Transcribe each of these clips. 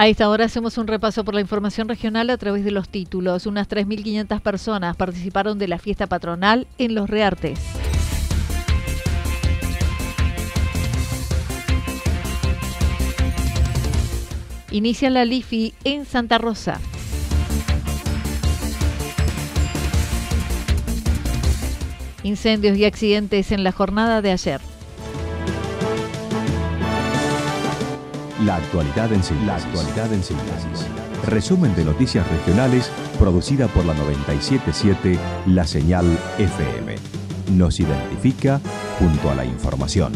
A esta hora hacemos un repaso por la información regional a través de los títulos. Unas 3.500 personas participaron de la fiesta patronal en Los Reartes. Inicia la LIFI en Santa Rosa. Incendios y accidentes en la jornada de ayer. La actualidad en síntesis. La actualidad en síntesis. Resumen de noticias regionales producida por la 977 La Señal FM. Nos identifica junto a la información.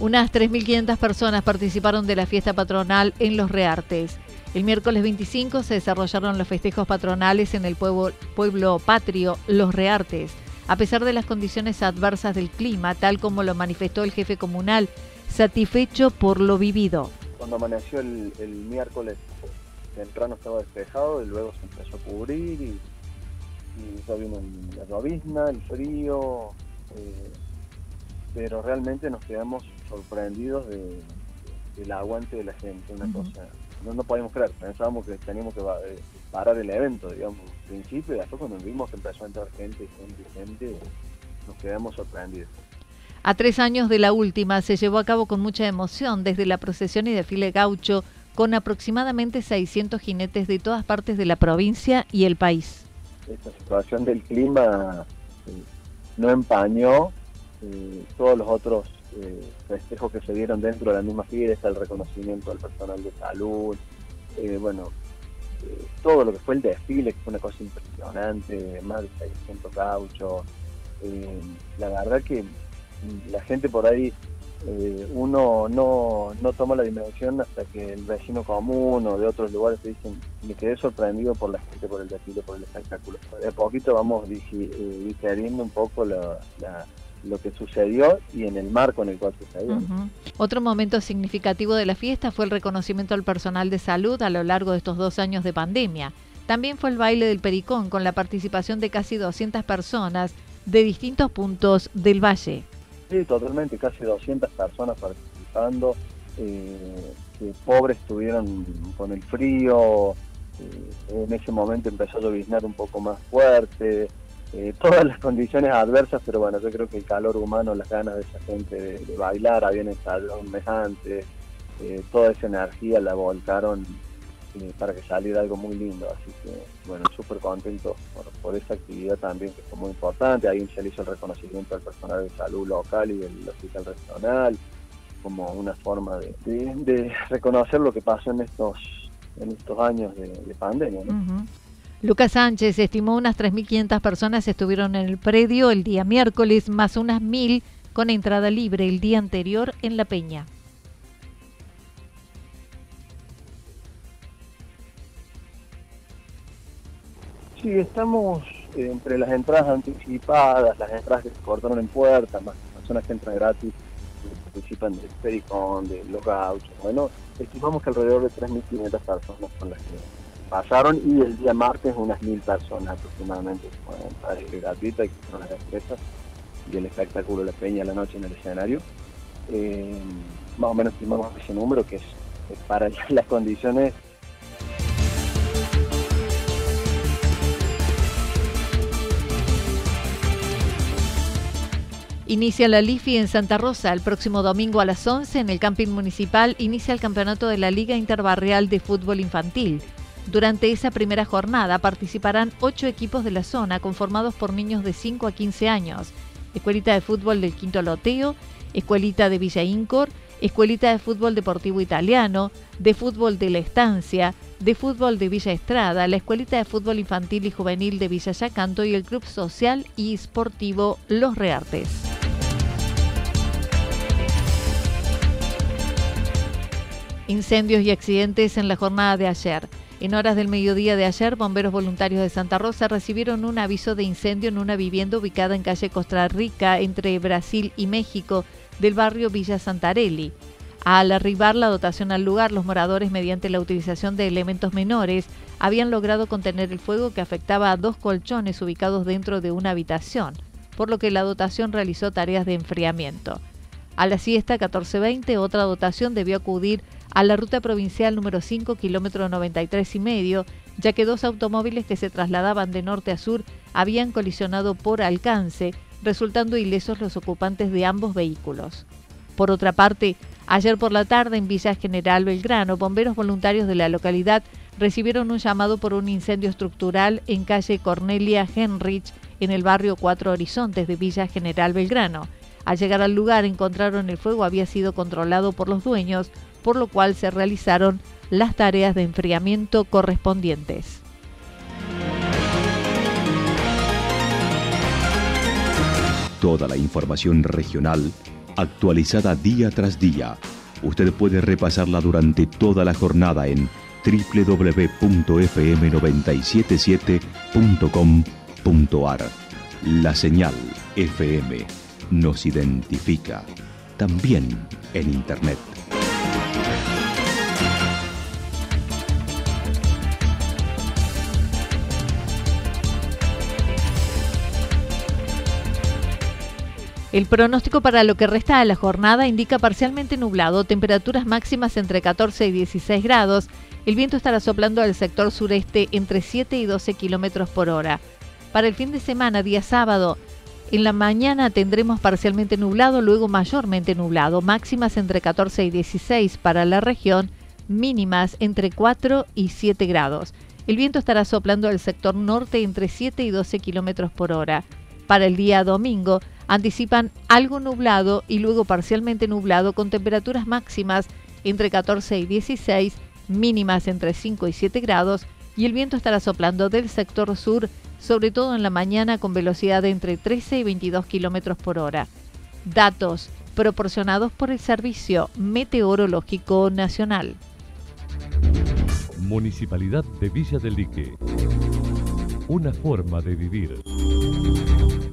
Unas 3.500 personas participaron de la fiesta patronal en Los Reartes. El miércoles 25 se desarrollaron los festejos patronales en el pueblo, pueblo patrio Los Reartes a pesar de las condiciones adversas del clima, tal como lo manifestó el jefe comunal, satisfecho por lo vivido. Cuando amaneció el, miércoles temprano estaba despejado y luego se empezó a cubrir y, ya vino la llovizna, el frío, eh, pero realmente nos quedamos sorprendidos del aguante de la gente, una cosa, no, no podíamos creer, pensábamos que teníamos que eh, parar el evento, digamos, principio y después cuando vimos que empezó a entrar gente, gente, gente, nos quedamos sorprendidos. A tres años de la última se llevó a cabo con mucha emoción desde la procesión y desfile gaucho con aproximadamente 600 jinetes de todas partes de la provincia y el país. Esta situación del clima eh, no empañó eh, todos los otros eh, festejos que se dieron dentro de la misma fiesta, el reconocimiento al personal de salud, bueno, todo lo que fue el desfile, que fue una cosa impresionante, más de 600 gauchos. Eh, la verdad que la gente por ahí, eh, uno no, no toma la dimensión hasta que el vecino común o de otros lugares te dicen, me quedé sorprendido por la gente, por el desfile, por el espectáculo. De poquito vamos eh, digeriendo un poco la lo que sucedió y en el marco en el cual sucedió. Otro momento significativo de la fiesta fue el reconocimiento al personal de salud a lo largo de estos dos años de pandemia. También fue el baile del Pericón con la participación de casi 200 personas de distintos puntos del valle. Sí, totalmente, casi 200 personas participando. Eh, pobres estuvieron con el frío, eh, en ese momento empezó a lloviznar un poco más fuerte, eh, todas las condiciones adversas, pero bueno, yo creo que el calor humano, las ganas de esa gente de, bailar, habían estado un mes antes, eh, toda esa energía la volcaron eh, para que saliera algo muy lindo, así que bueno, súper contento por, esa actividad también que fue muy importante, ahí se le hizo el reconocimiento al personal de salud local y del hospital regional, como una forma de, reconocer lo que pasó en estos en estos años de, pandemia. Lucas Sánchez estimó unas 3.500 personas estuvieron en el predio el día miércoles, más unas 1.000 con entrada libre el día anterior en La Peña. Sí, estamos entre las entradas anticipadas, las entradas que se cortaron en puertas, más personas que entran gratis, participan del Pericón, de los gauchos. Bueno, estimamos que alrededor de 3.500 personas son las que pasaron y el día martes unas 1.000 personas aproximadamente con el gratuita y con las empresas y el espectáculo la Peña la noche en el escenario. Eh, más o menos estimamos ese número que es, es para las condiciones Inicia la LIFI en Santa Rosa. El próximo domingo a las 11 en el camping municipal inicia el campeonato de la Liga Interbarrial de Fútbol Infantil. Durante esa primera jornada participarán ocho equipos de la zona conformados por niños de 5 a 15 años. Escuelita de Fútbol del Quinto Loteo, Escuelita de Villa Incor, Escuelita de Fútbol Deportivo Italiano, de Fútbol de la Estancia, de Fútbol de Villa Estrada, la Escuelita de Fútbol Infantil y Juvenil de Villa Yacanto y el Club Social y Esportivo Los Reartes. Incendios y accidentes en la jornada de ayer. En horas del mediodía de ayer, bomberos voluntarios de Santa Rosa recibieron un aviso de incendio en una vivienda ubicada en calle Costa Rica, entre Brasil y México, del barrio Villa Santarelli. Al arribar la dotación al lugar, los moradores, mediante la utilización de elementos menores, habían logrado contener el fuego que afectaba a dos colchones ubicados dentro de una habitación, por lo que la dotación realizó tareas de enfriamiento. A la siesta 14.20, otra dotación debió acudir a la ruta provincial número 5, kilómetro 93 y medio, ya que dos automóviles que se trasladaban de norte a sur habían colisionado por alcance, resultando ilesos los ocupantes de ambos vehículos. Por otra parte, ayer por la tarde en Villa General Belgrano, bomberos voluntarios de la localidad recibieron un llamado por un incendio estructural en calle Cornelia Henrich, en el barrio Cuatro Horizontes de Villa General Belgrano. Al llegar al lugar encontraron el fuego había sido controlado por los dueños, por lo cual se realizaron las tareas de enfriamiento correspondientes. Toda la información regional actualizada día tras día. Usted puede repasarla durante toda la jornada en www.fm977.com.ar. La señal FM nos identifica también en Internet. El pronóstico para lo que resta de la jornada indica parcialmente nublado, temperaturas máximas entre 14 y 16 grados. El viento estará soplando al sector sureste entre 7 y 12 kilómetros por hora. Para el fin de semana, día sábado, en la mañana tendremos parcialmente nublado, luego mayormente nublado, máximas entre 14 y 16 para la región, mínimas entre 4 y 7 grados. El viento estará soplando al sector norte entre 7 y 12 kilómetros por hora. Para el día domingo, anticipan algo nublado y luego parcialmente nublado con temperaturas máximas entre 14 y 16, mínimas entre 5 y 7 grados y el viento estará soplando del sector sur, sobre todo en la mañana con velocidad de entre 13 y 22 kilómetros por hora. Datos proporcionados por el Servicio Meteorológico Nacional. Municipalidad de Villa del Lique. Una forma de vivir.